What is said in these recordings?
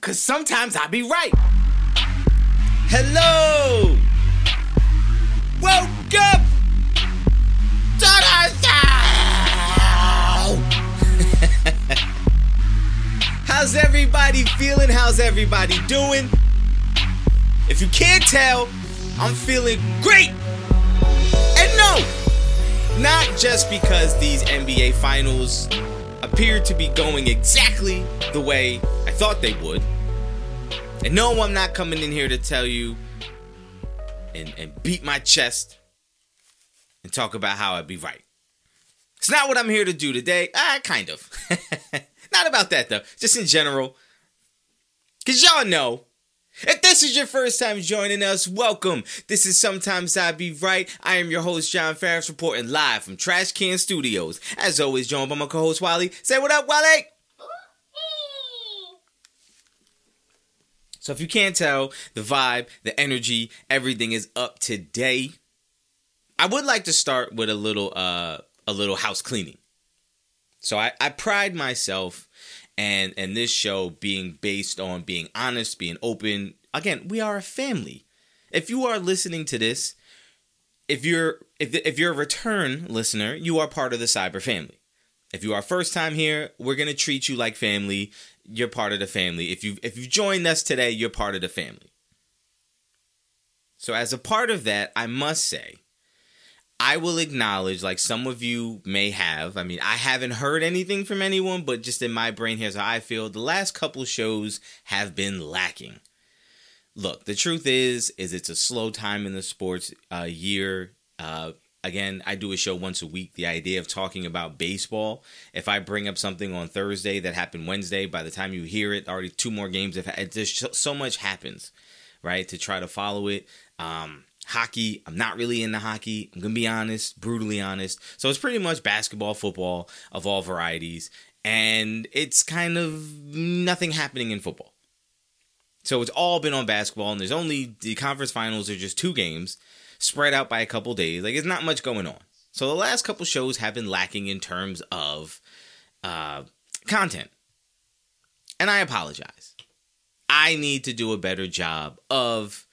Cause sometimes I be right. Hello! Welcome to the show! How's everybody feeling? How's everybody doing? If you can't tell, I'm feeling great! And no! Not just because these NBA finals appear to be going exactly the way thought they would. And no, I'm not coming in here to tell you and, and beat my chest and talk about how I'd be right. It's not what I'm here to do today. Ah, kind of. not about that though. Just in general. Cause y'all know if this is your first time joining us, welcome. This is Sometimes I Be Right. I am your host, John Ferris, reporting live from Trash Can Studios. As always, joined by my co host, Wally. Say what up, Wally! So, if you can't tell, the vibe, the energy, everything is up today. I would like to start with a little, uh, a little house cleaning. So, I, I pride myself and and this show being based on being honest, being open. Again, we are a family. If you are listening to this, if you're if if you're a return listener, you are part of the S.I.B.R. family. If you are first time here, we're gonna treat you like family. You're part of the family. If you if you joined us today, you're part of the family. So as a part of that, I must say I will acknowledge, like some of you may have. I mean, I haven't heard anything from anyone, but just in my brain, here's how I feel. The last couple shows have been lacking. Look, the truth is, is it's a slow time in the sports uh, year. Uh, again, I do a show once a week. The idea of talking about baseball, if I bring up something on Thursday that happened Wednesday, by the time you hear it, already two more games. If there's so much happens, right? To try to follow it. Um, hockey. I'm not really into hockey. I'm going to be honest, brutally honest. So it's pretty much basketball, football of all varieties. And it's kind of nothing happening in football. So it's all been on basketball, and there's only the conference finals are just two games spread out by a couple days. Like, it's not much going on. So the last couple shows have been lacking in terms of uh, content. And I apologize. I need to do a better job of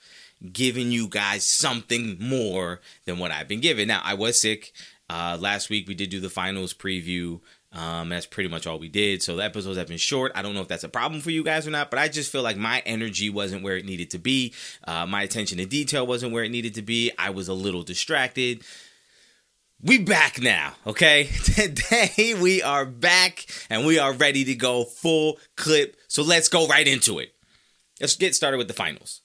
giving you guys something more than what I've been given. Now, I was sick. Uh, last week we did do the finals preview. Um, that's pretty much all we did. So the episodes have been short. I don't know if that's a problem for you guys or not, but I just feel like my energy wasn't where it needed to be. Uh, my attention to detail wasn't where it needed to be. I was a little distracted. We back now, okay? Today we are back and we are ready to go full clip. So let's go right into it. Let's get started with the finals.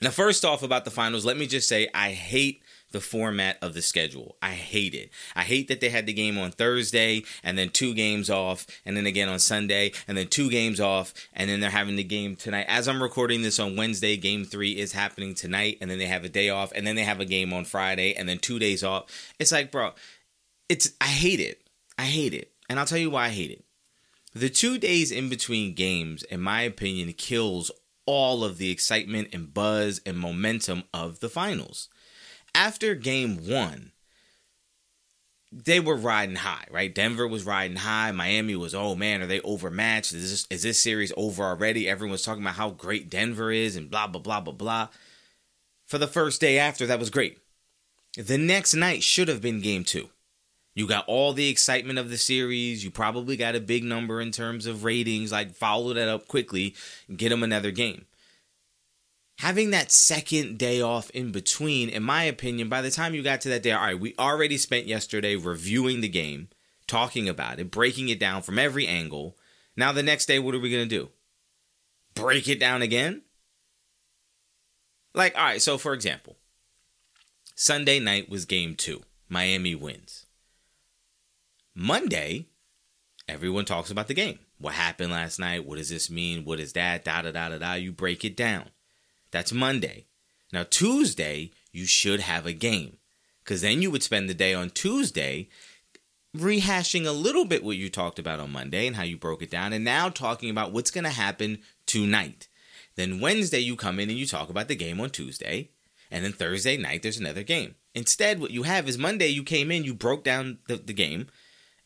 Now, first off, about the finals, let me just say I hate the format of the schedule. I hate it. I hate that they had the game on Thursday and then two games off, and then again on Sunday, and then two games off, and then they're having the game tonight. As I'm recording this on Wednesday, game three is happening tonight, and then they have a day off, and then they have a game on Friday, and then two days off. It's like, bro, it's I hate it. I hate it. And I'll tell you why I hate it. The two days in between games, in my opinion, kills all of the excitement and buzz and momentum of the finals. After game one, they were riding high, right? Denver was riding high. Miami was, oh man, are they overmatched? Is this, is this series over already? Everyone's talking about how great Denver is and blah, blah, blah, blah, blah. For the first day after, that was great. The next night should have been game two. You got all the excitement of the series. You probably got a big number in terms of ratings. Like, follow that up quickly and get them another game. Having that second day off in between, in my opinion, by the time you got to that day, all right, we already spent yesterday reviewing the game, talking about it, breaking it down from every angle. Now, the next day, what are we going to do? Break it down again? Like, all right, so for example, Sunday night was game two. Miami wins. Monday, everyone talks about the game. What happened last night? What does this mean? What is that? Da da da da da. You break it down. That's Monday. Now, Tuesday, you should have a game. Because then you would spend the day on Tuesday rehashing a little bit what you talked about on Monday and how you broke it down, and now talking about what's going to happen tonight. Then Wednesday, you come in and you talk about the game on Tuesday. And then Thursday night, there's another game. Instead, what you have is Monday, you came in, you broke down the, the game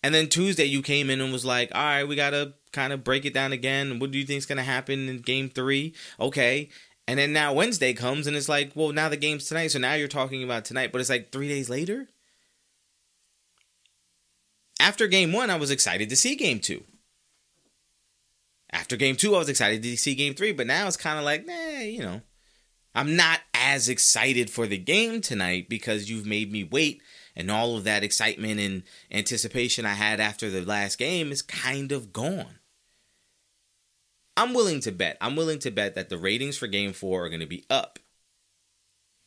And then Tuesday, you came in and was like, all right, we got to kind of break it down again. What do you think is going to happen in game three? Okay. And then now Wednesday comes and it's like, well, now the game's tonight. So now you're talking about tonight, but it's like three days later. After game one, I was excited to see game two. After game two, I was excited to see game three, but now it's kind of like, nah, you know, I'm not as excited for the game tonight because you've made me wait and all of that excitement and anticipation I had after the last game is kind of gone. I'm willing to bet. I'm willing to bet that the ratings for game 4 are going to be up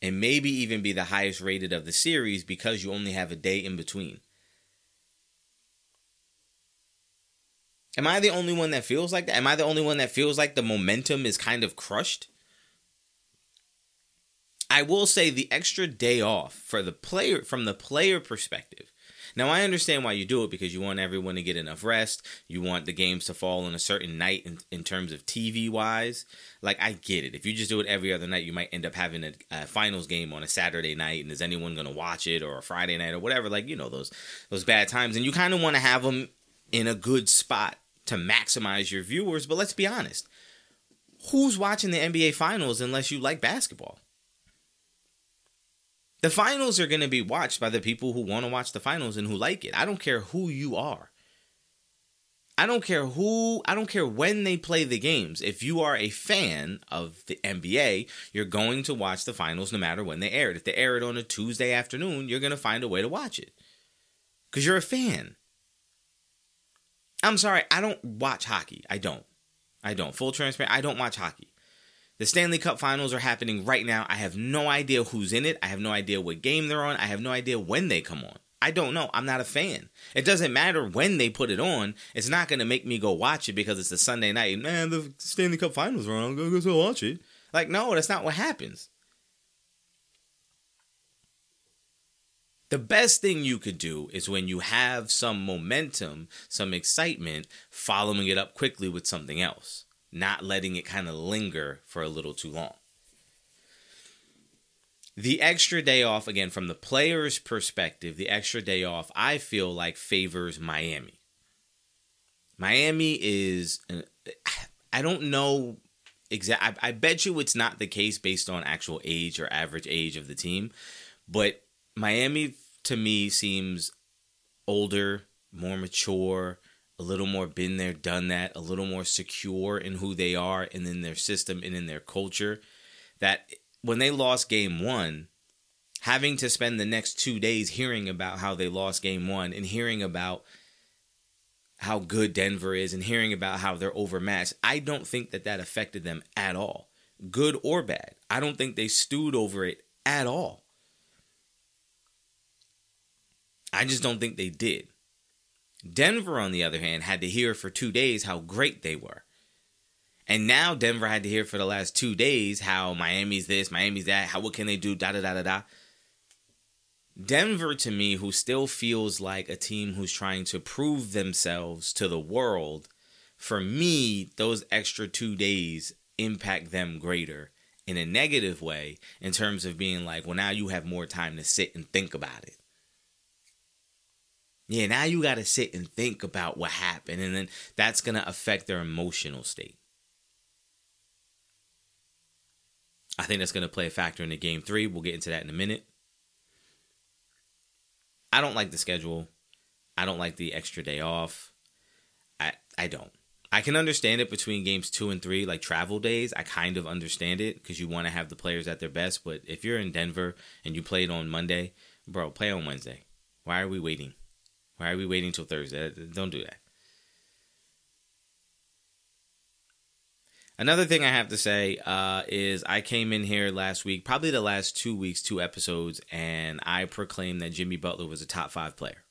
and maybe even be the highest rated of the series because you only have a day in between. Am I the only one that feels like that? Am I the only one that feels like the momentum is kind of crushed? I will say the extra day off for the player from the player perspective. Now I understand why you do it because you want everyone to get enough rest. You want the games to fall on a certain night in, in terms of TV wise. Like I get it. If you just do it every other night, you might end up having a, a finals game on a Saturday night, and is anyone going to watch it or a Friday night or whatever? Like you know those those bad times, and you kind of want to have them in a good spot to maximize your viewers. But let's be honest, who's watching the NBA finals unless you like basketball? The finals are going to be watched by the people who want to watch the finals and who like it. I don't care who you are. I don't care who, I don't care when they play the games. If you are a fan of the NBA, you're going to watch the finals no matter when they air it. If they air it on a Tuesday afternoon, you're going to find a way to watch it because you're a fan. I'm sorry, I don't watch hockey. I don't. I don't. Full transparent, I don't watch hockey. The Stanley Cup finals are happening right now. I have no idea who's in it. I have no idea what game they're on. I have no idea when they come on. I don't know. I'm not a fan. It doesn't matter when they put it on. It's not going to make me go watch it because it's a Sunday night. Man, the Stanley Cup finals are on. I'm going to go watch it. Like, no, that's not what happens. The best thing you could do is when you have some momentum, some excitement, following it up quickly with something else not letting it kind of linger for a little too long. The extra day off, again, from the player's perspective, the extra day off, I feel like favors Miami. Miami is, I don't know exact. I, I bet you it's not the case based on actual age or average age of the team, but Miami to me seems older, more mature, a little more been there, done that, a little more secure in who they are and in their system and in their culture. That when they lost game one, having to spend the next two days hearing about how they lost game one and hearing about how good Denver is and hearing about how they're overmatched, I don't think that that affected them at all, good or bad. I don't think they stewed over it at all. I just don't think they did. Denver, on the other hand, had to hear for two days how great they were. And now Denver had to hear for the last two days how Miami's this, Miami's that, how what can they do, da da da da da. Denver to me, who still feels like a team who's trying to prove themselves to the world, for me, those extra two days impact them greater in a negative way in terms of being like, well, now you have more time to sit and think about it. Yeah, now you got to sit and think about what happened, and then that's going to affect their emotional state. I think that's going to play a factor in the game three. We'll get into that in a minute. I don't like the schedule. I don't like the extra day off. I I don't. I can understand it between games two and three, like travel days. I kind of understand it because you want to have the players at their best. But if you're in Denver and you played on Monday, bro, play on Wednesday. Why are we waiting? Why are we waiting till Thursday? Don't do that. Another thing I have to say uh, is I came in here last week, probably the last two weeks, two episodes, and I proclaimed that Jimmy Butler was a top five player.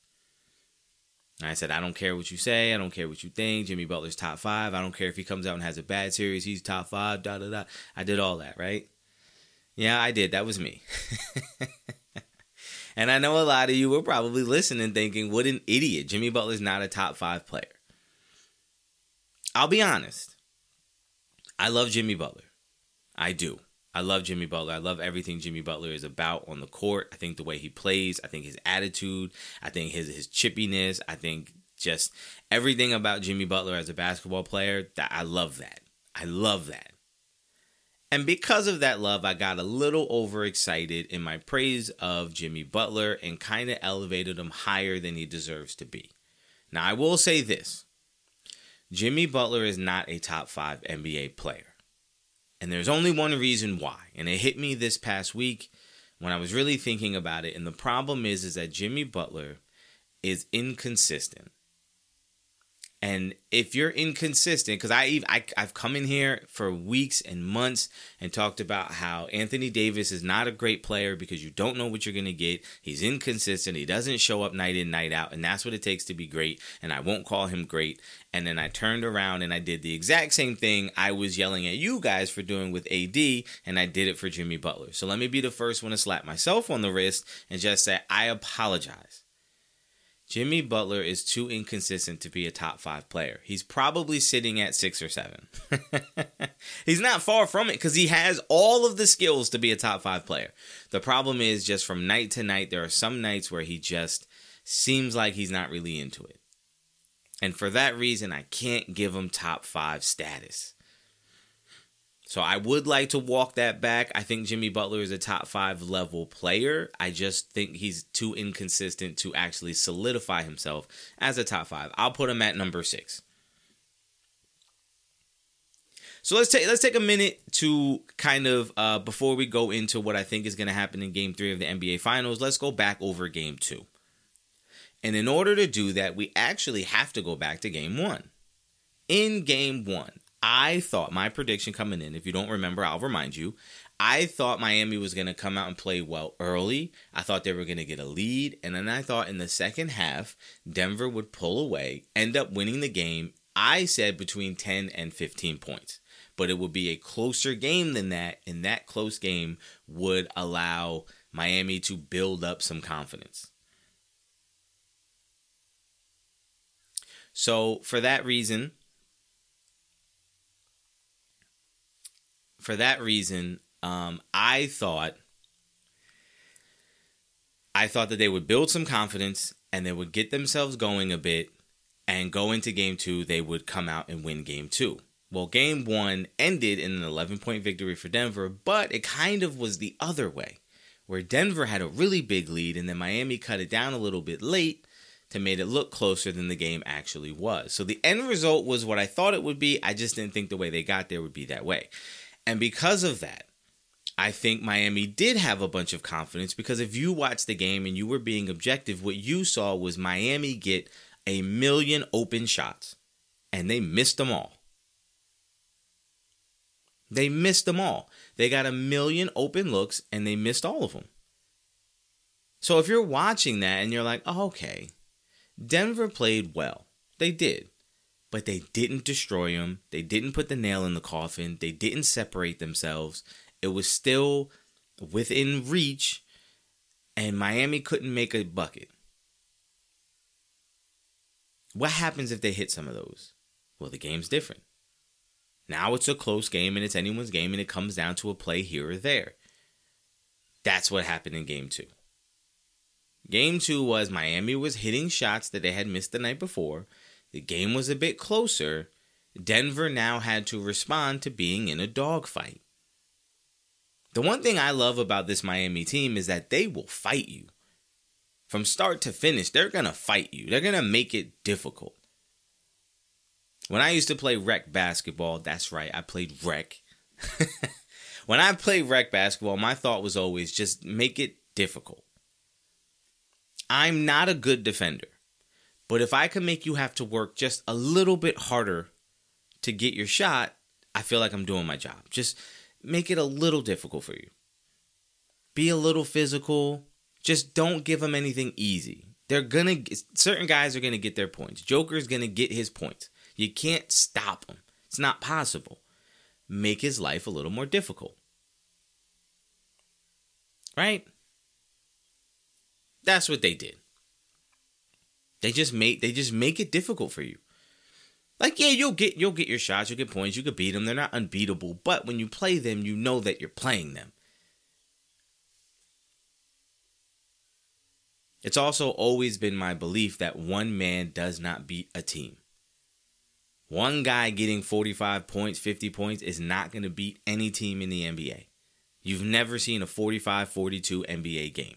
I said, I don't care what you say. I don't care what you think. Jimmy Butler's top five. I don't care if he comes out and has a bad series. He's top five. Da da da. I did all that, right? Yeah, I did. That was me. And I know a lot of you were probably listening thinking, what an idiot. Jimmy Butler's not a top five player. I'll be honest. I love Jimmy Butler. I do. I love Jimmy Butler. I love everything Jimmy Butler is about on the court. I think the way he plays, I think his attitude, I think his his chippiness, I think just everything about Jimmy Butler as a basketball player, that I love that. I love that. And because of that love, I got a little overexcited in my praise of Jimmy Butler and kind of elevated him higher than he deserves to be. Now, I will say this Jimmy Butler is not a top five NBA player. And there's only one reason why. And it hit me this past week when I was really thinking about it. And the problem is is that Jimmy Butler is inconsistent. And if you're inconsistent, because I, I I've come in here for weeks and months and talked about how Anthony Davis is not a great player because you don't know what you're gonna get. He's inconsistent. He doesn't show up night in night out, and that's what it takes to be great. And I won't call him great. And then I turned around and I did the exact same thing I was yelling at you guys for doing with AD, and I did it for Jimmy Butler. So let me be the first one to slap myself on the wrist and just say I apologize. Jimmy Butler is too inconsistent to be a top five player. He's probably sitting at six or seven. He's not far from it because he has all of the skills to be a top five player. The problem is just from night to night, there are some nights where he just seems like he's not really into it. And for that reason, I can't give him top five status. So I would like to walk that back. I think Jimmy Butler is a top five level player. I just think he's too inconsistent to actually solidify himself as a top five. I'll put him at number six. So let's take let's take a minute to kind of uh, before we go into what I think is going to happen in Game Three of the NBA Finals. Let's go back over Game Two, and in order to do that, we actually have to go back to Game One. In Game One, I thought my prediction coming in, if you don't remember, I'll remind you. I thought Miami was going to come out and play well early. I thought they were going to get a lead. And then I thought in the second half, Denver would pull away, end up winning the game. I said between 10 and 15 points. But it would be a closer game than that. And that close game would allow Miami to build up some confidence. So, for that reason, for that reason, um, I thought I thought that they would build some confidence and they would get themselves going a bit and go into game two, they would come out and win game two. Well, game one ended in an 11 point victory for Denver, but it kind of was the other way, where Denver had a really big lead and then Miami cut it down a little bit late to make it look closer than the game actually was. So the end result was what I thought it would be. I just didn't think the way they got there would be that way. And because of that, I think Miami did have a bunch of confidence because if you watched the game and you were being objective, what you saw was Miami get a million open shots and they missed them all. They missed them all. They got a million open looks and they missed all of them. So if you're watching that and you're like, oh, okay, Denver played well. They did but they didn't destroy him. They didn't put the nail in the coffin. They didn't separate themselves. It was still within reach, and Miami couldn't make a bucket. What happens if they hit some of those? Well, the game's different. Now it's a close game and it's anyone's game and it comes down to a play here or there. That's what happened in game two. Game two was Miami was hitting shots that they had missed the night before the game was a bit closer. Denver now had to respond to being in a dogfight. The one thing I love about this Miami team is that they will fight you. From start to finish, they're going to fight you. They're going to make it difficult. When I used to play rec basketball, that's right, I played rec. when I played rec basketball, my thought was always just make it difficult. I'm not a good defender. But if I can make you have to work just a little bit harder to get your shot, I feel like I'm doing my job. Just make it a little difficult for you. Be a little physical. Just don't give them anything easy. They're gonna certain guys are gonna get their points. Joker's gonna get his points. You can't stop him. It's not possible. Make his life a little more difficult. Right? That's what they did. They just make they just make it difficult for you. Like, yeah, you'll get you'll get your shots, you'll get points, you could beat them. They're not unbeatable, but when you play them, you know that you're playing them. It's also always been my belief that one man does not beat a team. One guy getting 45 points, 50 points is not going to beat any team in the NBA. You've never seen a 45 42 NBA game.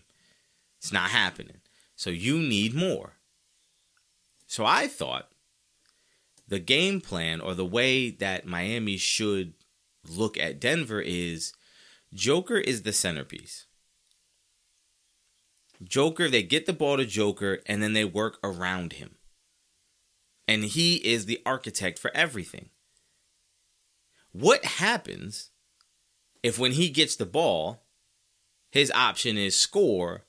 It's not happening. So you need more. So I thought the game plan or the way that Miami should look at Denver is Joker is the centerpiece. Joker, they get the ball to Joker and then they work around him. And he is the architect for everything. What happens if when he gets the ball, his option is score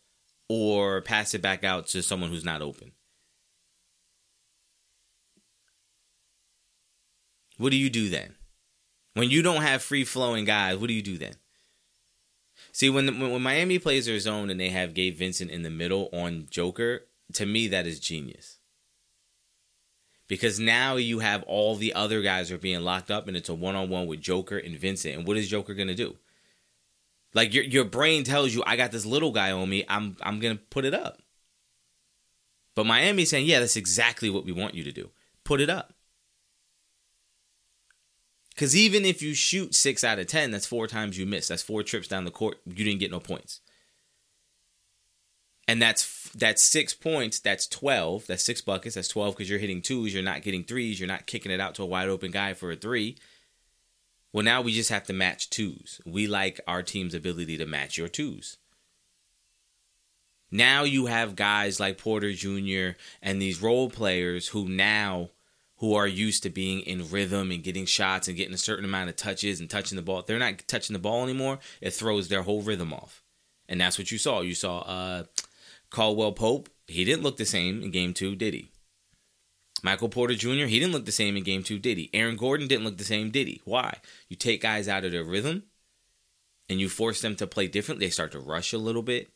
or pass it back out to someone who's not open? What do you do then? When you don't have free flowing guys, what do you do then? See, when, when Miami plays their zone and they have Gabe Vincent in the middle on Joker, to me that is genius. Because now you have all the other guys are being locked up and it's a one on one with Joker and Vincent. And what is Joker gonna do? Like your your brain tells you, I got this little guy on me, I'm I'm gonna put it up. But Miami's saying, yeah, that's exactly what we want you to do. Put it up. Because even if you shoot six out of 10, that's four times you miss. That's four trips down the court. You didn't get no points. And that's that's six points. That's 12. That's six buckets. That's 12 because you're hitting twos. You're not getting threes. You're not kicking it out to a wide open guy for a three. Well, now we just have to match twos. We like our team's ability to match your twos. Now you have guys like Porter Jr. and these role players who now who are used to being in rhythm and getting shots and getting a certain amount of touches and touching the ball. If they're not touching the ball anymore, it throws their whole rhythm off. And that's what you saw. You saw uh, Caldwell Pope. He didn't look the same in game two, did he? Michael Porter Jr., he didn't look the same in game two, did he? Aaron Gordon didn't look the same, did he? Why? You take guys out of their rhythm and you force them to play different. They start to rush a little bit.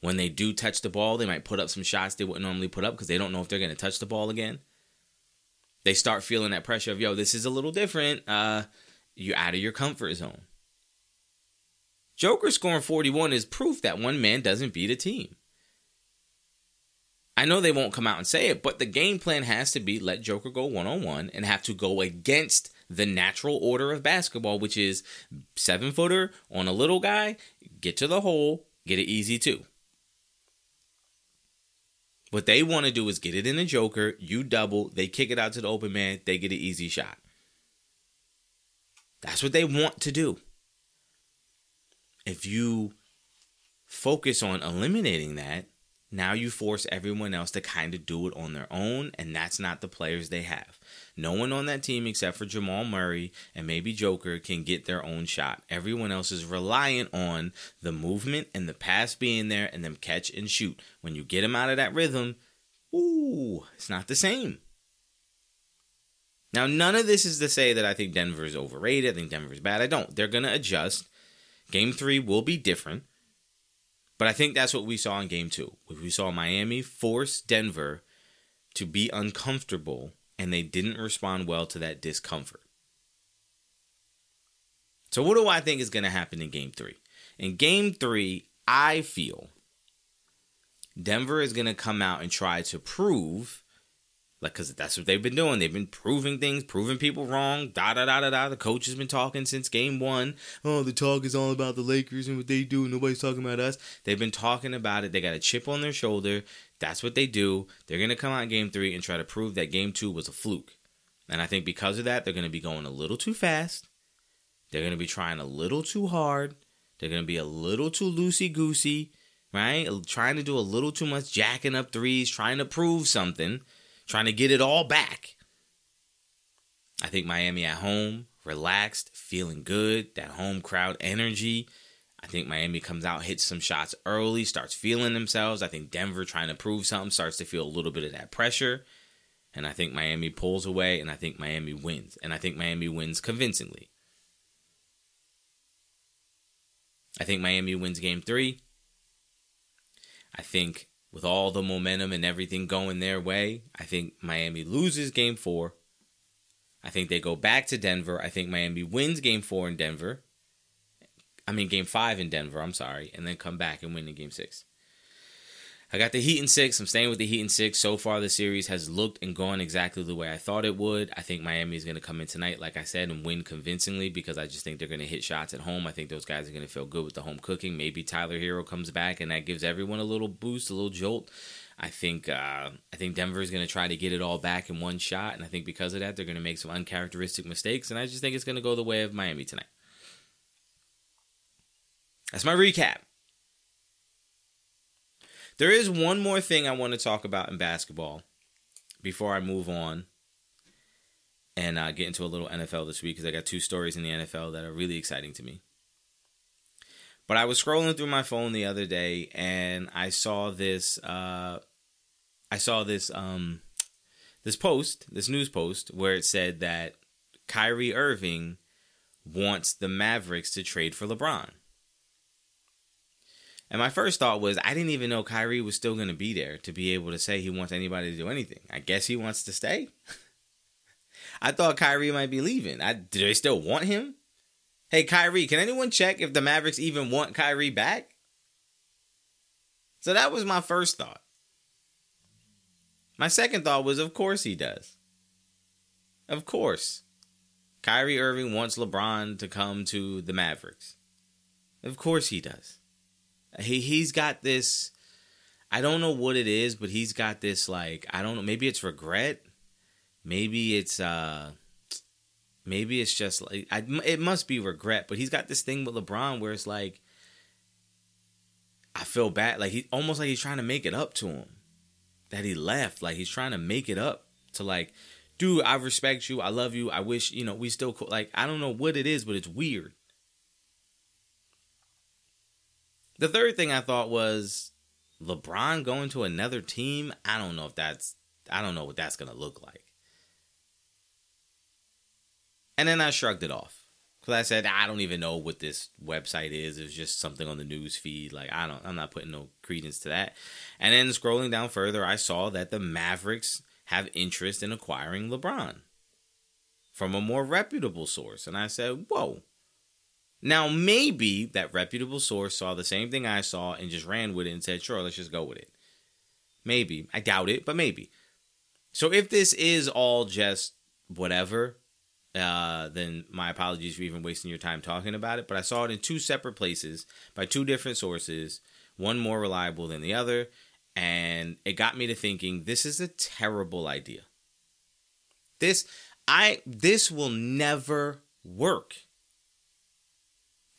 When they do touch the ball, they might put up some shots they wouldn't normally put up because they don't know if they're going to touch the ball again they start feeling that pressure of yo this is a little different. Uh you're out of your comfort zone. Joker scoring 41 is proof that one man doesn't beat a team. I know they won't come out and say it but the game plan has to be let joker go one-on-one and have to go against the natural order of basketball which is seven footer on a little guy get to the hole get it easy too what they want to do is get it in the Joker, you double, they kick it out to the open man, they get an easy shot. That's what they want to do. If you focus on eliminating that, now you force everyone else to kind of do it on their own, and that's not the players they have. No one on that team except for Jamal Murray and maybe Joker can get their own shot. Everyone else is reliant on the movement and the pass being there and them catch and shoot. When you get them out of that rhythm, ooh, it's not the same. Now, none of this is to say that I think Denver is overrated. I think Denver is bad. I don't. They're going to adjust. Game three will be different. But I think that's what we saw in game two. We saw Miami force Denver to be uncomfortable, and they didn't respond well to that discomfort. So, what do I think is going to happen in game three? In game three, I feel Denver is going to come out and try to prove like, cause that's what they've been doing. They've been proving things, proving people wrong. Da da da da da. The coach has been talking since game one. Oh, the talk is all about the Lakers and what they do. Nobody's talking about us. They've been talking about it. They got a chip on their shoulder. That's what they do. They're gonna come out in game three and try to prove that game two was a fluke. And I think because of that, they're gonna be going a little too fast. They're gonna be trying a little too hard. They're gonna be a little too loosey goosey, right? Trying to do a little too much jacking up threes, trying to prove something trying to get it all back. I think Miami at home, relaxed, feeling good, that home crowd energy. I think Miami comes out, hits some shots early, starts feeling themselves. I think Denver trying to prove something starts to feel a little bit of that pressure. And I think Miami pulls away, and I think Miami wins. And I think Miami wins convincingly. I think Miami wins game three. I think with all the momentum and everything going their way, I think Miami loses game four I think they go back to Denver. I think Miami wins game four in Denver. I mean, game five in Denver, I'm sorry, and then come back and win in game six. I got the Heat in six. I'm staying with the Heat in six. So far, the series has looked and gone exactly the way I thought it would. I think Miami is going to come in tonight, like I said, and win convincingly because I just think they're going to hit shots at home. I think those guys are going to feel good with the home cooking. Maybe Tyler Herro comes back and that gives everyone a little boost, a little jolt. I think uh, I think Denver is going to try to get it all back in one shot, and I think because of that, they're going to make some uncharacteristic mistakes, and I just think it's going to go the way of Miami tonight. That's my recap. There is one more thing I want to talk about in basketball before I move on and uh, get into a little NFL this week because I got two stories in the NFL that are really exciting to me. But I was scrolling through my phone the other day and I saw this. Uh, I saw this um, this post, this news post, where it said that Kyrie Irving wants the Mavericks to trade for LeBron. And my first thought was, I didn't even know Kyrie was still going to be there to be able to say he wants anybody to do anything. I guess he wants to stay. I thought Kyrie might be leaving. I, do they still want him? Hey, Kyrie, can anyone check if the Mavericks even want Kyrie back? So that was my first thought. My second thought was, of course he does. Of course. Kyrie Irving wants LeBron to come to the Mavericks. Of course he does. He he's got this. I don't know what it is, but he's got this like I don't know. Maybe it's regret. Maybe it's uh. Maybe it's just like I, it must be regret, but he's got this thing with LeBron where it's like I feel bad, like he almost like he's trying to make it up to him that he left, like he's trying to make it up to like, dude, I respect you, I love you, I wish you know we still like I don't know what it is, but it's weird. The third thing I thought was LeBron going to another team. I don't know if that's I don't know what that's gonna look like. And then I shrugged it off. Cause I said I don't even know what this website is. It's just something on the news feed. Like I don't I'm not putting no credence to that. And then scrolling down further, I saw that the Mavericks have interest in acquiring LeBron from a more reputable source. And I said, Whoa, now, maybe that reputable source saw the same thing I saw and just ran with it and said, sure, let's just go with it. Maybe. I doubt it, but maybe. So if this is all just whatever, uh, then my apologies for even wasting your time talking about it. But I saw it in two separate places by two different sources, one more reliable than the other. And it got me to thinking this is a terrible idea. This I this will never work.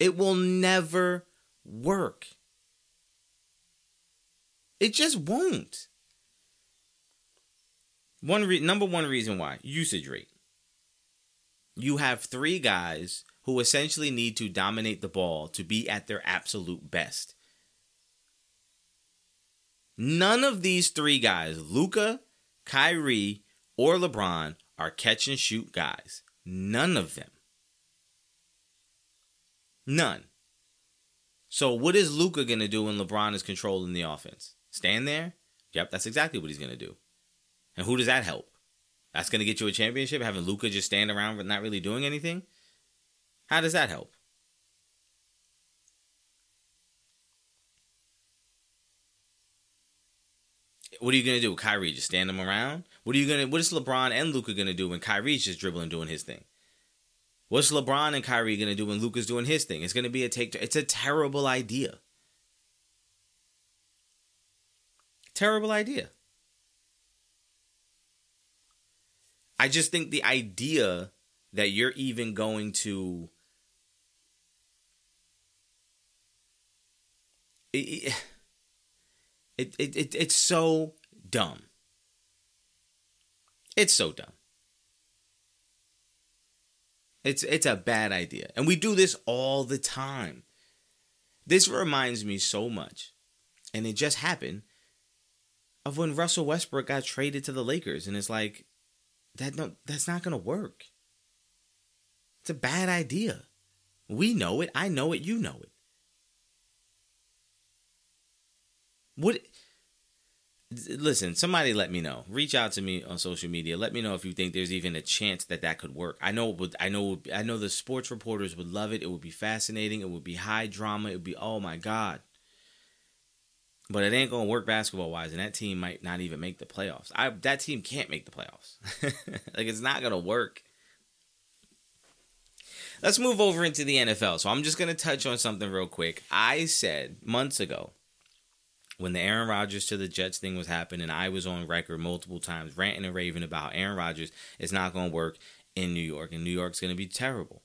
It will never work. It just won't. One re- number one reason why usage rate. You have three guys who essentially need to dominate the ball to be at their absolute best. None of these three guys, Luka, Kyrie, or LeBron, are catch and shoot guys. None of them. None. So what is Luka gonna do when LeBron is controlling the offense? Stand there? Yep, that's exactly what he's gonna do. And who does that help? That's gonna get you a championship, having Luka just stand around but not really doing anything? How does that help? What are you gonna do? with Kyrie just stand him around? What are you gonna what is LeBron and Luka gonna do when Kyrie's just dribbling doing his thing? What's LeBron and Kyrie to do when Luka's doing his thing? It's to be a take. It's a terrible idea. Terrible idea. I just think the idea that you're even going to it, it, it, it it's so dumb. It's so dumb. It's it's a bad idea. And we do this all the time. This reminds me so much. And it just happened of when Russell Westbrook got traded to the Lakers and it's like that no that's not going to work. It's a bad idea. We know it. I know it. You know it. What listen, somebody let me know. Reach out to me on social media. Let me know if you think there's even a chance that that could work. I know would. I know. I know the sports reporters would love it. It would be fascinating. It would be high drama. It would be oh my god. But it ain't gonna work basketball wise, and that team might not even make the playoffs. I that team can't make the playoffs. like it's not gonna work. Let's move over into the NFL. So I'm just gonna touch on something real quick. I said months ago when the Aaron Rodgers to the Jets thing was happening, I was on record multiple times ranting and raving about Aaron Rodgers. It's not going to work in New York, and New York's going to be terrible.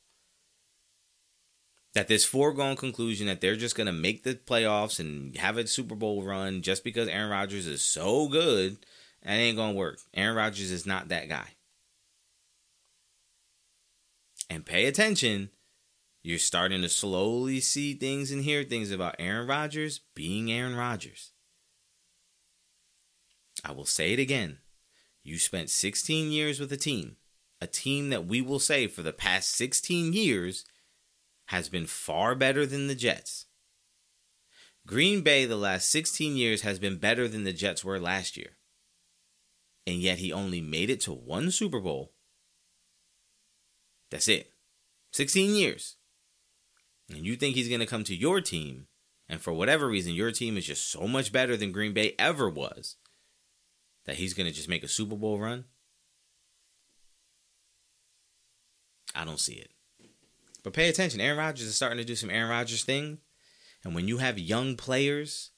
That this foregone conclusion that they're just going to make the playoffs and have a Super Bowl run just because Aaron Rodgers is so good, that ain't going to work. Aaron Rodgers is not that guy. And pay attention you're starting to slowly see things and hear things about Aaron Rodgers being Aaron Rodgers. I will say it again. You spent 16 years with a team, a team that we will say for the past 16 years has been far better than the Jets. Green Bay, the last 16 years, has been better than the Jets were last year. And yet he only made it to one Super Bowl. That's it. 16 years and you think he's going to come to your team, and for whatever reason, your team is just so much better than Green Bay ever was, that he's going to just make a Super Bowl run? I don't see it. But pay attention. Aaron Rodgers is starting to do some Aaron Rodgers thing. And when you have young players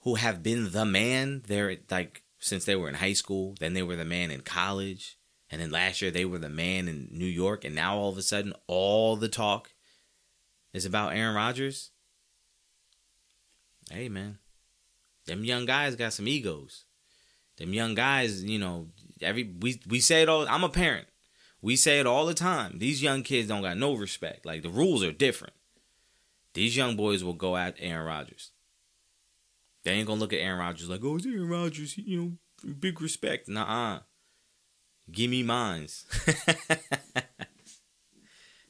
who have been the man, they're like since they were in high school, then they were the man in college, and then last year they were the man in New York, and now all of a sudden all the talk is about Aaron Rodgers, hey man, them young guys got some egos. Them young guys, you know, every we we say it all. I'm a parent. We say it all the time. These young kids don't got no respect. Like the rules are different. These young boys will go at Aaron Rodgers. They ain't gonna look at Aaron Rodgers like, oh, it's Aaron Rodgers, you know, big respect. Nah, give me mines.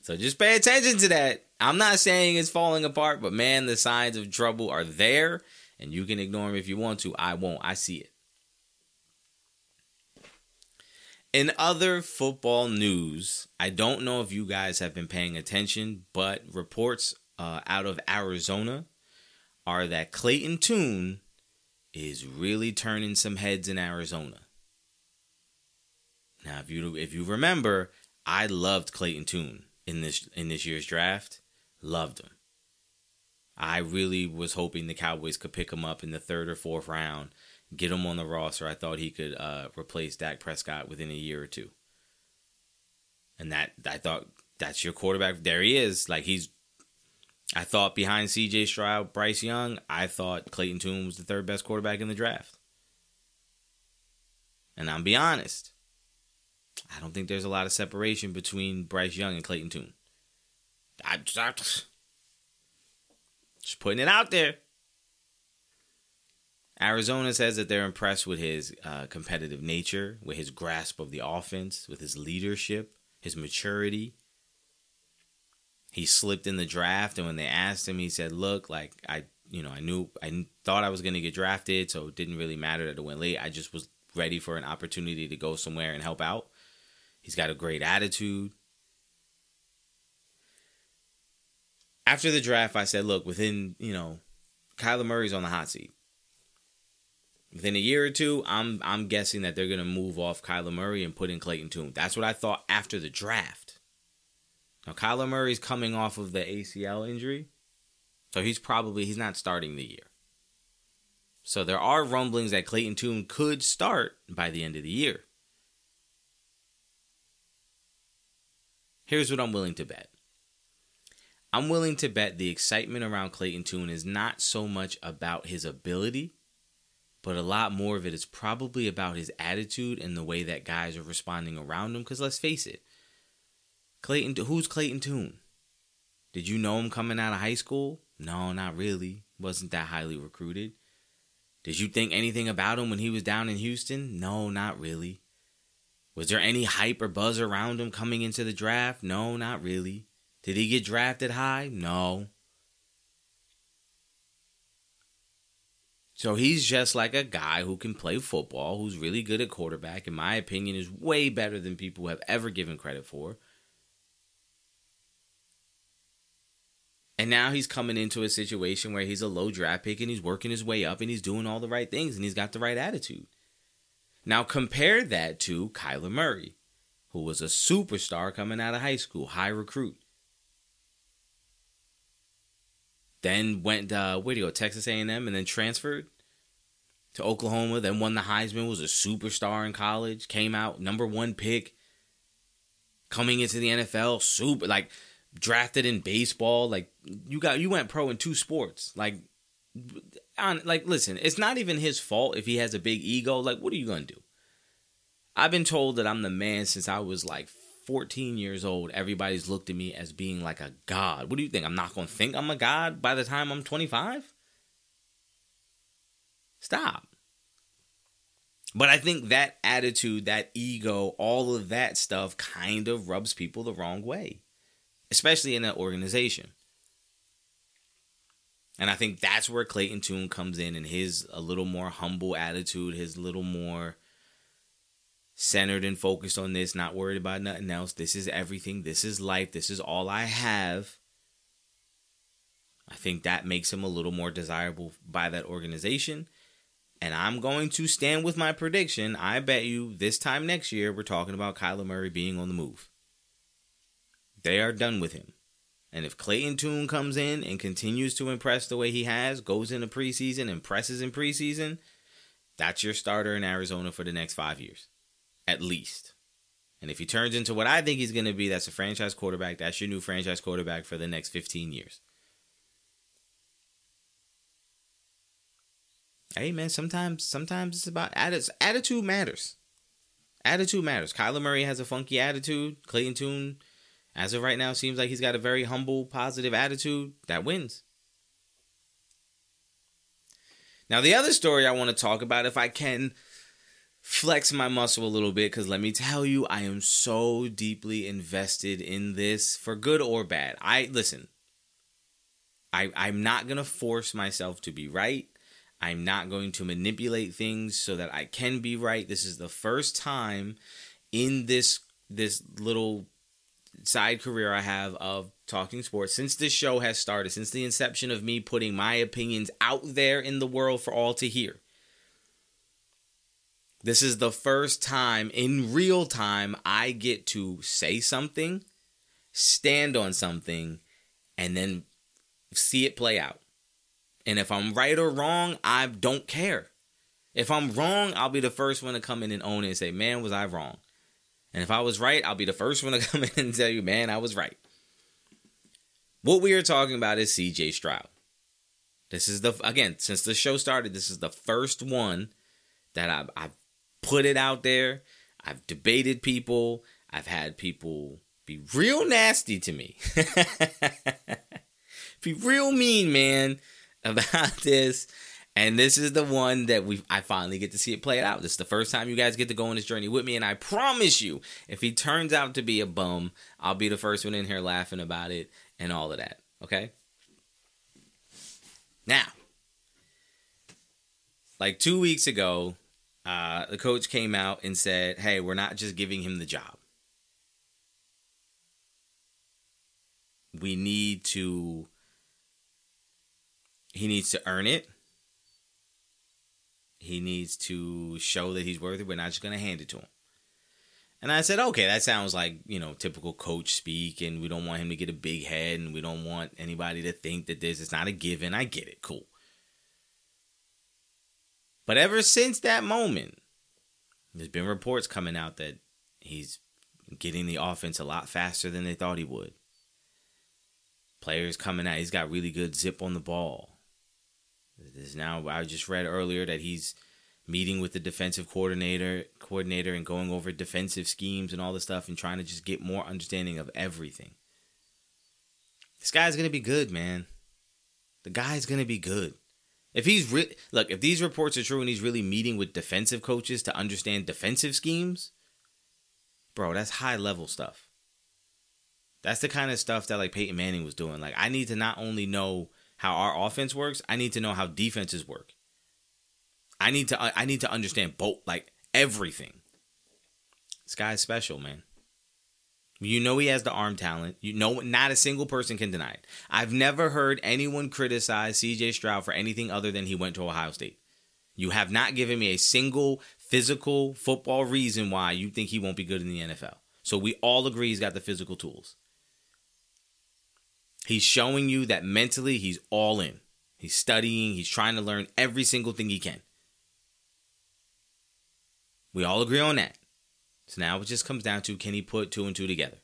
so just pay attention to that. I'm not saying it's falling apart, but man, the signs of trouble are there, and you can ignore them if you want to. I won't. I see it. In other football news, I don't know if you guys have been paying attention, but reports uh, out of Arizona are that Clayton Tune is really turning some heads in Arizona. Now, if you if you remember, I loved Clayton Tune in this in this year's draft. Loved him. I really was hoping the Cowboys could pick him up in the third or fourth round, get him on the roster. I thought he could uh, replace Dak Prescott within a year or two. And that I thought that's your quarterback. There he is. Like he's I thought behind CJ Stroud, Bryce Young, I thought Clayton Tune was the third best quarterback in the draft. And I'm be honest. I don't think there's a lot of separation between Bryce Young and Clayton Tune. I just, just putting it out there. Arizona says that they're impressed with his uh, competitive nature, with his grasp of the offense, with his leadership, his maturity. He slipped in the draft, and when they asked him, he said, "Look, like I, you know, I knew, I thought I was going to get drafted, so it didn't really matter that it went late. I just was ready for an opportunity to go somewhere and help out." He's got a great attitude. After the draft, I said, look, within, you know, Kyler Murray's on the hot seat. Within a year or two, I'm I'm guessing that they're gonna move off Kyler Murray and put in Clayton Tune. That's what I thought after the draft. Now Kyler Murray's coming off of the ACL injury, so he's probably he's not starting the year. So there are rumblings that Clayton Tune could start by the end of the year. Here's what I'm willing to bet. I'm willing to bet the excitement around Clayton Tune is not so much about his ability, but a lot more of it is probably about his attitude and the way that guys are responding around him. Because let's face it, Clayton, who's Clayton Tune? Did you know him coming out of high school? No, not really. Wasn't that highly recruited. Did you think anything about him when he was down in Houston? No, not really. Was there any hype or buzz around him coming into the draft? No, not really. Did he get drafted high? No. So he's just like a guy who can play football, who's really good at quarterback. In my opinion, is way better than people have ever given credit for. And now he's coming into a situation where he's a low draft pick and he's working his way up and he's doing all the right things and he's got the right attitude. Now compare that to Kyler Murray, who was a superstar coming out of high school, high recruit. Then went uh, where do you go? Texas A&M, and then transferred to Oklahoma. Then won the Heisman. Was a superstar in college. Came out number one pick. Coming into the NFL, super like drafted in baseball. Like you got you went pro in two sports. Like on like listen, it's not even his fault if he has a big ego. Like what are you gonna do? I've been told that I'm the man since I was like 14 years old. Everybody's looked at me as being like a god. What do you think? I'm not gonna think I'm a god by the time I'm 25? Stop. But I think that attitude, that ego, all of that stuff kind of rubs people the wrong way, especially in an organization. And I think that's where Clayton Tune comes in and his a little more humble attitude, his little more centered and focused on this, not worried about nothing else. This is everything. This is life. This is all I have. I think that makes him a little more desirable by that organization. And I'm going to stand with my prediction. I bet you this time next year, we're talking about Kyler Murray being on the move. They are done with him. And if Clayton Tune comes in and continues to impress the way he has, goes into preseason, impresses in preseason, that's your starter in Arizona for the next five years, at least. And if he turns into what I think he's going to be, that's a franchise quarterback. That's your new franchise quarterback for the next 15 years. Hey man, sometimes sometimes it's about attitude. Attitude matters. Attitude matters. Kyler Murray has a funky attitude. Clayton Tune as of right now, seems like he's got a very humble, positive attitude that wins. Now, the other story I want to talk about, if I can flex my muscle a little bit, because let me tell you, I am so deeply invested in this for good or bad. I listen, I, I'm not going to force myself to be right. I'm not going to manipulate things so that I can be right. This is the first time in this this little side career I have of talking sports since this show has started, since the inception of me putting my opinions out there in the world for all to hear. This is the first time in real time I get to say something, stand on something, and then see it play out. And if I'm right or wrong, I don't care. If I'm wrong, I'll be the first one to come in and own it and say, man, was I wrong? And if I was right, I'll be the first one to come in and tell you, man, I was right. What we are talking about is CJ Stroud. This is the, again, since the show started, this is the first one that I've, I've put it out there. I've debated people. I've had people be real nasty to me. be real mean, man, about this. And this is the one that we I finally get to see it play out. This is the first time you guys get to go on this journey with me, and I promise you, if he turns out to be a bum, I'll be the first one in here laughing about it and all of that. Okay? Now, like two weeks ago, uh, the coach came out and said, Hey, we're not just giving him the job. We need to he needs to earn it he needs to show that he's worthy. We're not just going to hand it to him. And I said, okay, that sounds like, you know, typical coach speak, and we don't want him to get a big head, and we don't want anybody to think that this is not a given. I get it. Cool. But ever since that moment, there's been reports coming out that he's getting the offense a lot faster than they thought he would. Players coming out, he's got really good zip on the ball. There's now I just read earlier that he's meeting with the defensive coordinator coordinator and going over defensive schemes and all this stuff and trying to just get more understanding of everything. This guy's gonna be good, man. The guy's gonna be good. If he's re- look, if these reports are true and he's really meeting with defensive coaches to understand defensive schemes, bro, that's high level stuff. That's the kind of stuff that like Peyton Manning was doing. Like I need to not only know how our offense works, I need to know how defenses work. I need to I need to understand both like everything. This guy's special, man. You know he has the arm talent. You know not a single person can deny it. I've never heard anyone criticize CJ Stroud for anything other than he went to Ohio State. You have not given me a single physical football reason why you think he won't be good in the NFL. So we all agree he's got the physical tools. He's showing you that mentally he's all in. He's studying, he's trying to learn every single thing he can. We all agree on that. So now it just comes down to can he put two and two together?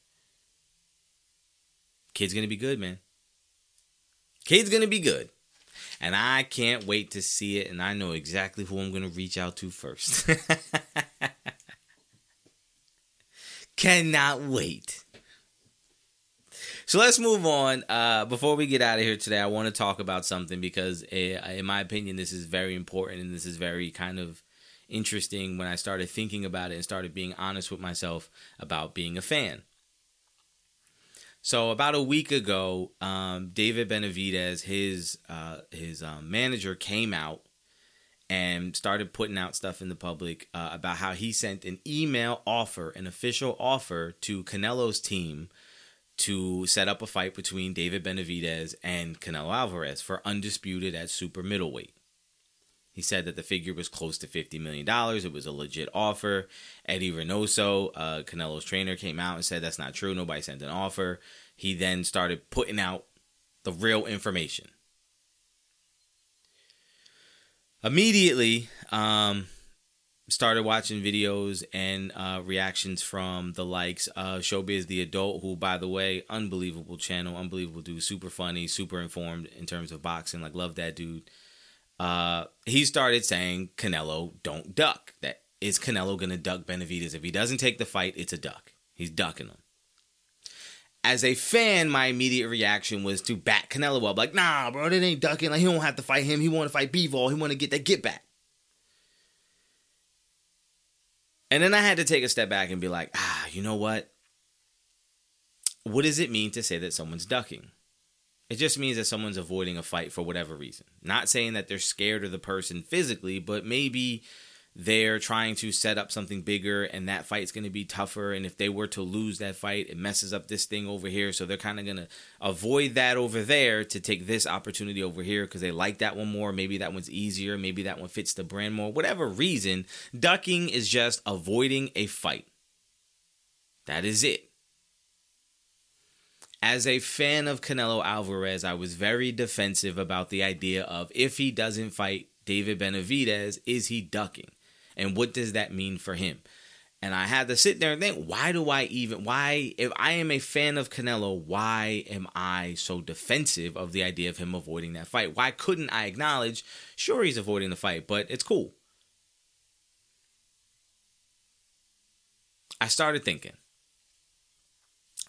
Kid's gonna be good, man. Kid's gonna be good. And I can't wait to see it, and I know exactly who I'm gonna reach out to first. Cannot wait. So let's move on. Uh, before we get out of here today, I want to talk about something because, uh, in my opinion, this is very important and this is very kind of interesting when I started thinking about it and started being honest with myself about being a fan. So about a week ago, um, David Benavidez, his uh, his um, manager, came out and started putting out stuff in the public uh, about how he sent an email offer, an official offer to Canelo's team to set up a fight between David Benavidez and Canelo Alvarez for undisputed at super middleweight. He said that the figure was close to $50 million. It was a legit offer. Eddie Reynoso, uh, Canelo's trainer, came out and said that's not true. Nobody sent an offer. He then started putting out the real information. Immediately, um, started watching videos and uh, reactions from the likes of Showbiz the Adult, who, by the way, unbelievable channel, unbelievable dude, super funny, super informed in terms of boxing. Like, love that dude uh, he started saying Canelo don't duck. That is Canelo gonna duck Benavidez? If he doesn't take the fight, it's a duck. He's ducking him. As a fan, my immediate reaction was to back Canelo up. Like, nah, bro, that ain't ducking. Like, he don't have to fight him. He want to fight Bivol. He want to get that get back. And then I had to take a step back and be like, ah, you know what? What does it mean to say that someone's ducking? It just means that someone's avoiding a fight for whatever reason. Not saying that they're scared of the person physically, but maybe they're trying to set up something bigger and that fight's going to be tougher. And if they were to lose that fight it messes up this thing over here. So they're kind of going to avoid that over there to take this opportunity over here because they like that one more. Maybe that one's easier. Maybe that one fits the brand more. Whatever reason ducking is just avoiding a fight. That is it as a fan of Canelo Alvarez, I was very defensive about the idea of if he doesn't fight David Benavidez, is he ducking? And what does that mean for him? And I had to sit there and think, why do I even, why, if I am a fan of Canelo, why am I so defensive of the idea of him avoiding that fight? Why couldn't I acknowledge, sure, he's avoiding the fight, but it's cool? I started thinking,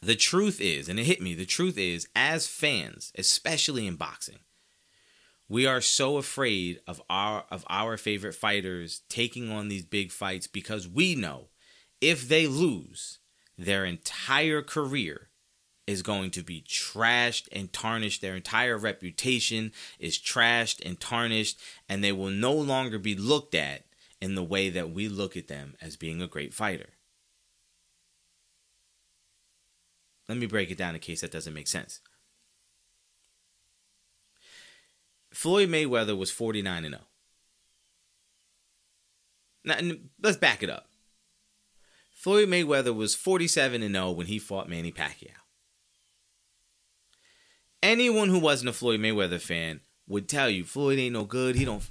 the truth is, and it hit me, the truth is, as fans, especially in boxing, we are so afraid of our of our favorite fighters taking on these big fights because we know if they lose, their entire career is going to be trashed and tarnished. Their entire reputation is trashed and tarnished, and they will no longer be looked at in the way that we look at them as being a great fighter. Let me break it down in case that doesn't make sense. Floyd Mayweather was 49 and 0. Now, let's back it up. Floyd Mayweather was 47 and 0 when he fought Manny Pacquiao. Anyone who wasn't a Floyd Mayweather fan would tell you Floyd ain't no good. He don't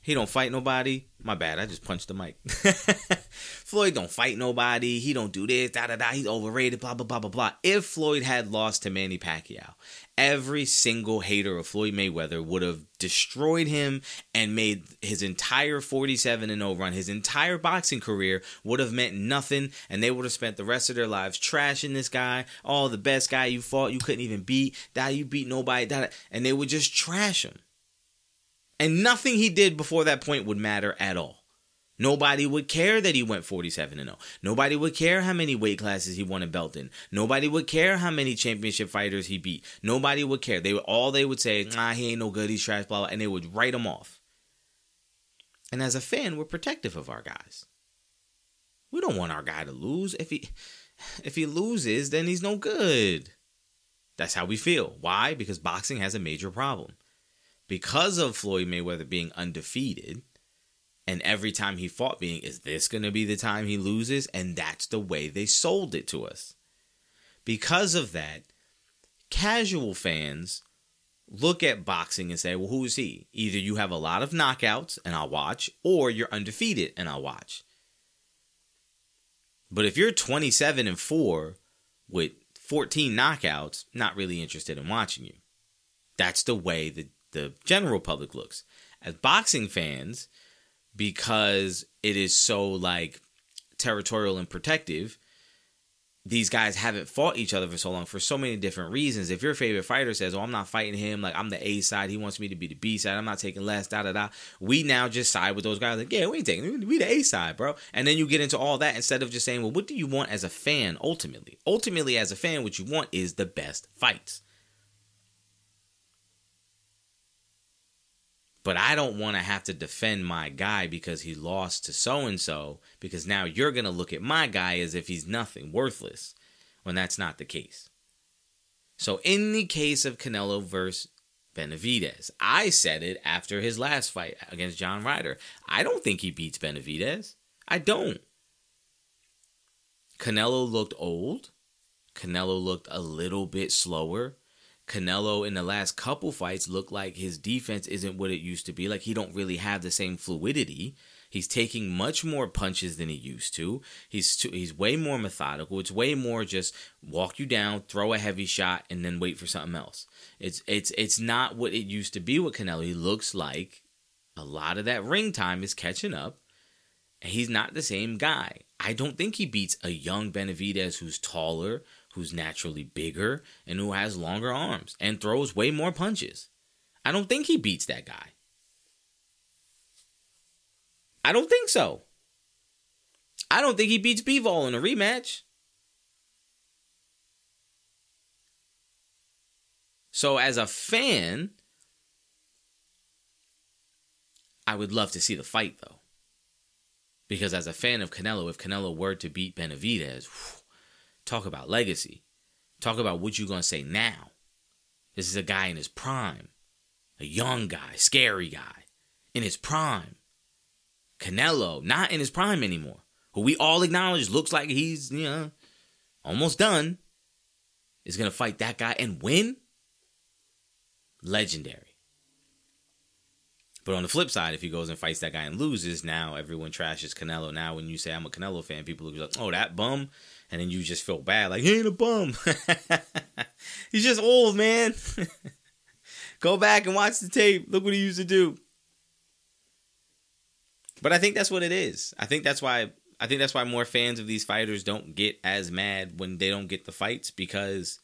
he don't fight nobody. My bad. I just punched the mic. Floyd don't fight nobody. He don't do this. Da da da. He's overrated. Blah blah blah blah blah. If Floyd had lost to Manny Pacquiao, every single hater of Floyd Mayweather would have destroyed him and made his entire 47 and 0 run, his entire boxing career would have meant nothing, and they would have spent the rest of their lives trashing this guy. Oh, the best guy you fought, you couldn't even beat. That you beat nobody. Da, and they would just trash him. And nothing he did before that point would matter at all. Nobody would care that he went 47 and 0. Nobody would care how many weight classes he won a belt in. Nobody would care how many championship fighters he beat. Nobody would care. They would all they would say, "Nah, he ain't no good. He's trash." Blah blah, and they would write him off. And as a fan, we're protective of our guys. We don't want our guy to lose. If he if he loses, then he's no good. That's how we feel. Why? Because boxing has a major problem. Because of Floyd Mayweather being undefeated, and every time he fought being, is this going to be the time he loses? And that's the way they sold it to us. Because of that, casual fans look at boxing and say, well, who is he? Either you have a lot of knockouts and I'll watch, or you're undefeated and I'll watch. But if you're 27 and 4 with 14 knockouts, not really interested in watching you. That's the way the, the general public looks. As boxing fans, because it is so like territorial and protective, these guys haven't fought each other for so long for so many different reasons. If your favorite fighter says, "Oh, I'm not fighting him. Like I'm the A side. He wants me to be the B side. I'm not taking less." Da da da. We now just side with those guys. Like, yeah, we ain't taking. We the A side, bro. And then you get into all that instead of just saying, "Well, what do you want as a fan? Ultimately, ultimately as a fan, what you want is the best fights." But I don't want to have to defend my guy because he lost to so and so, because now you're going to look at my guy as if he's nothing, worthless, when that's not the case. So, in the case of Canelo versus Benavidez, I said it after his last fight against John Ryder. I don't think he beats Benavidez. I don't. Canelo looked old. Canelo looked a little bit slower. Canelo in the last couple fights looked like his defense isn't what it used to be. Like he don't really have the same fluidity. He's taking much more punches than he used to. He's too, he's way more methodical. It's way more just walk you down, throw a heavy shot, and then wait for something else. It's it's it's not what it used to be with Canelo. He looks like a lot of that ring time is catching up. And he's not the same guy. I don't think he beats a young Benavidez who's taller, who's naturally bigger and who has longer arms and throws way more punches. I don't think he beats that guy. I don't think so. I don't think he beats Bivol in a rematch. So as a fan, I would love to see the fight though. Because as a fan of Canelo, if Canelo were to beat Benavidez, whew, Talk about legacy. Talk about what you're going to say now. This is a guy in his prime, a young guy, scary guy, in his prime. Canelo, not in his prime anymore, who we all acknowledge looks like he's, you know, almost done, is going to fight that guy and win? Legendary. But on the flip side, if he goes and fights that guy and loses, now everyone trashes Canelo. Now, when you say I'm a Canelo fan, people look like, oh, that bum and then you just feel bad, like he ain't a bum. He's just old, man. Go back and watch the tape. Look what he used to do. But I think that's what it is. I think that's why I think that's why more fans of these fighters don't get as mad when they don't get the fights because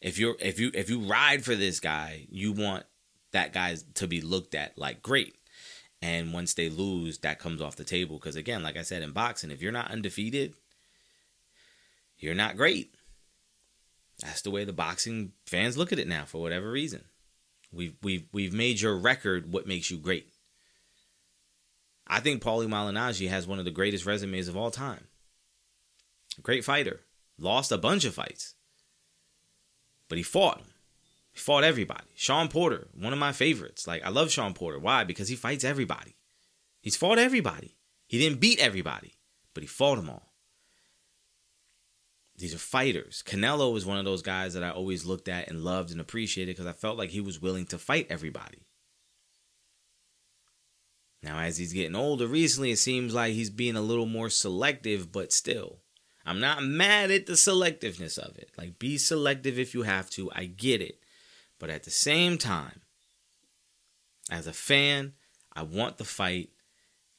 if you're if you if you ride for this guy, you want that guy to be looked at like great. And once they lose, that comes off the table because again, like I said in boxing, if you're not undefeated, you're not great. That's the way the boxing fans look at it now for whatever reason. We've we've we've made your record what makes you great. I think Paulie Malignaggi has one of the greatest resumes of all time. great fighter. Lost a bunch of fights. But he fought. He fought everybody. Shawn Porter, one of my favorites. Like I love Shawn Porter. Why? Because he fights everybody. He's fought everybody. He didn't beat everybody, but he fought them all. These are fighters. Canelo was one of those guys that I always looked at and loved and appreciated because I felt like he was willing to fight everybody. Now, as he's getting older recently, it seems like he's being a little more selective, but still. I'm not mad at the selectiveness of it. Like, be selective if you have to. I get it. But at the same time, as a fan, I want the fight.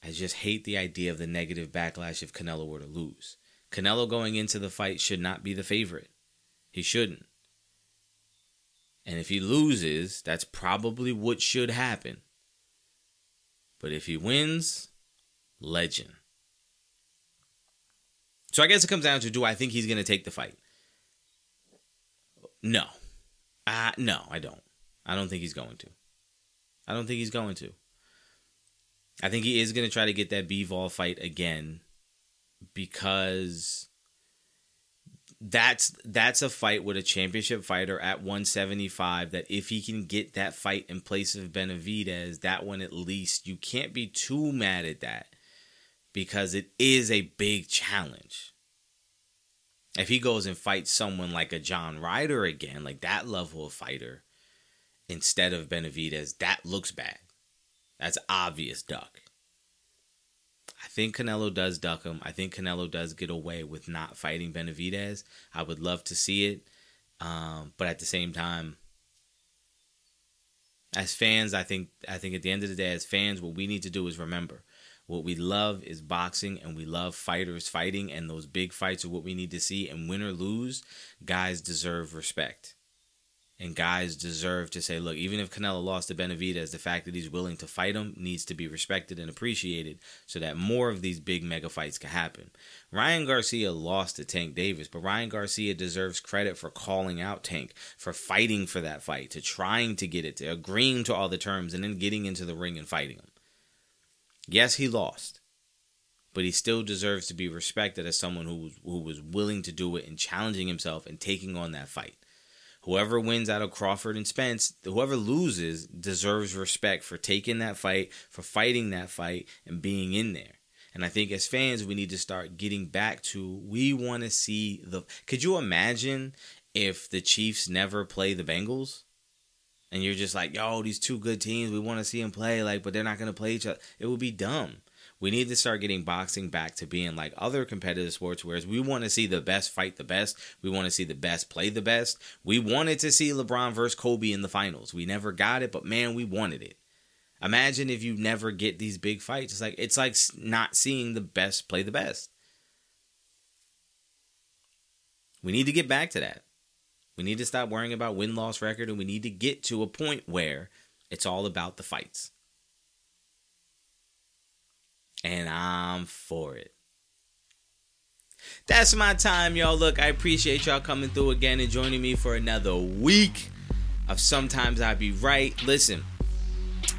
I just hate the idea of the negative backlash if Canelo were to lose. Canelo going into the fight should not be the favorite. He shouldn't. And if he loses, that's probably what should happen. But if he wins, legend. So I guess it comes down to do I think he's going to take the fight? No. Uh, no, I don't. I don't think he's going to. I don't think he's going to. I think he is going to try to get that Bivol fight again because that's that's a fight with a championship fighter at 175 that if he can get that fight in place of Benavidez, that one at least you can't be too mad at that because it is a big challenge. If he goes and fights someone like a John Ryder again, like that level of fighter, instead of Benavidez, that looks bad. That's obvious duck. I think Canelo does duck him. I think Canelo does get away with not fighting Benavidez. I would love to see it. Um, but at the same time, as fans, I think I think at the end of the day, as fans, what we need to do is remember what we love is boxing and we love fighters fighting, and those big fights are what we need to see. And win or lose, guys deserve respect. And guys deserve to say, look, even if Canelo lost to Benavidez, the fact that he's willing to fight him needs to be respected and appreciated so that more of these big mega fights can happen. Ryan Garcia lost to Tank Davis, but Ryan Garcia deserves credit for calling out Tank, for fighting for that fight, to trying to get it, to agreeing to all the terms, and then getting into the ring and fighting him. Yes, he lost, but he still deserves to be respected as someone who was, who was willing to do it and challenging himself and taking on that fight. Whoever wins out of Crawford and Spence, whoever loses deserves respect for taking that fight, for fighting that fight, and being in there. And I think as fans, we need to start getting back to we want to see the. Could you imagine if the Chiefs never play the Bengals? And you're just like, yo, these two good teams, we want to see them play, like, but they're not going to play each other. It would be dumb. We need to start getting boxing back to being like other competitive sports, whereas we want to see the best fight the best. We want to see the best play the best. We wanted to see LeBron versus Kobe in the finals. We never got it, but man, we wanted it. Imagine if you never get these big fights. It's like it's like not seeing the best play the best. We need to get back to that. We need to stop worrying about win loss record and we need to get to a point where it's all about the fights and I'm for it. That's my time, y'all. Look, I appreciate y'all coming through again and joining me for another week of Sometimes I Be Right. Listen,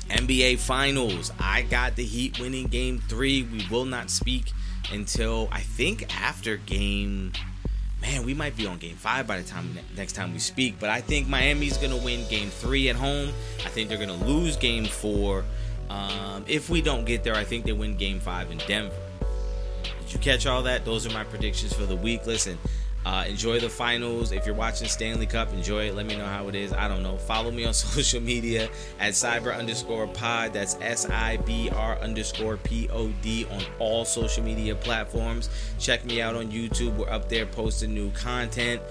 NBA Finals. I got the Heat winning game three. We will not speak until I think after game. Man, we might be on game five by the time next time we speak. But I think Miami's gonna win game three at home. I think they're gonna lose game four. Um, if we don't get there, I think they win game five in Denver. Did you catch all that? Those are my predictions for the week. Listen, uh, enjoy the finals. If you're watching Stanley Cup, enjoy it. Let me know how it is. I don't know. Follow me on social media at S.I.B.R underscore pod. That's S I B R underscore P O D on all social media platforms. Check me out on YouTube. We're up there posting new content.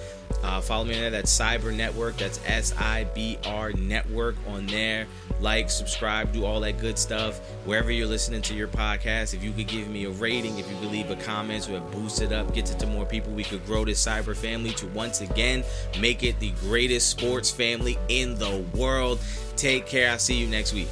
Uh, follow me on there. That's Sibr Network. That's S I B R Network on there like, subscribe, do all that good stuff. Wherever you're listening to your podcast, if you could give me a rating, if you could leave a comment so it boosts it up, gets it to more people, we could grow this S.I.B.R family to once again make it the greatest sports family in the world. Take care. I'll see you next week.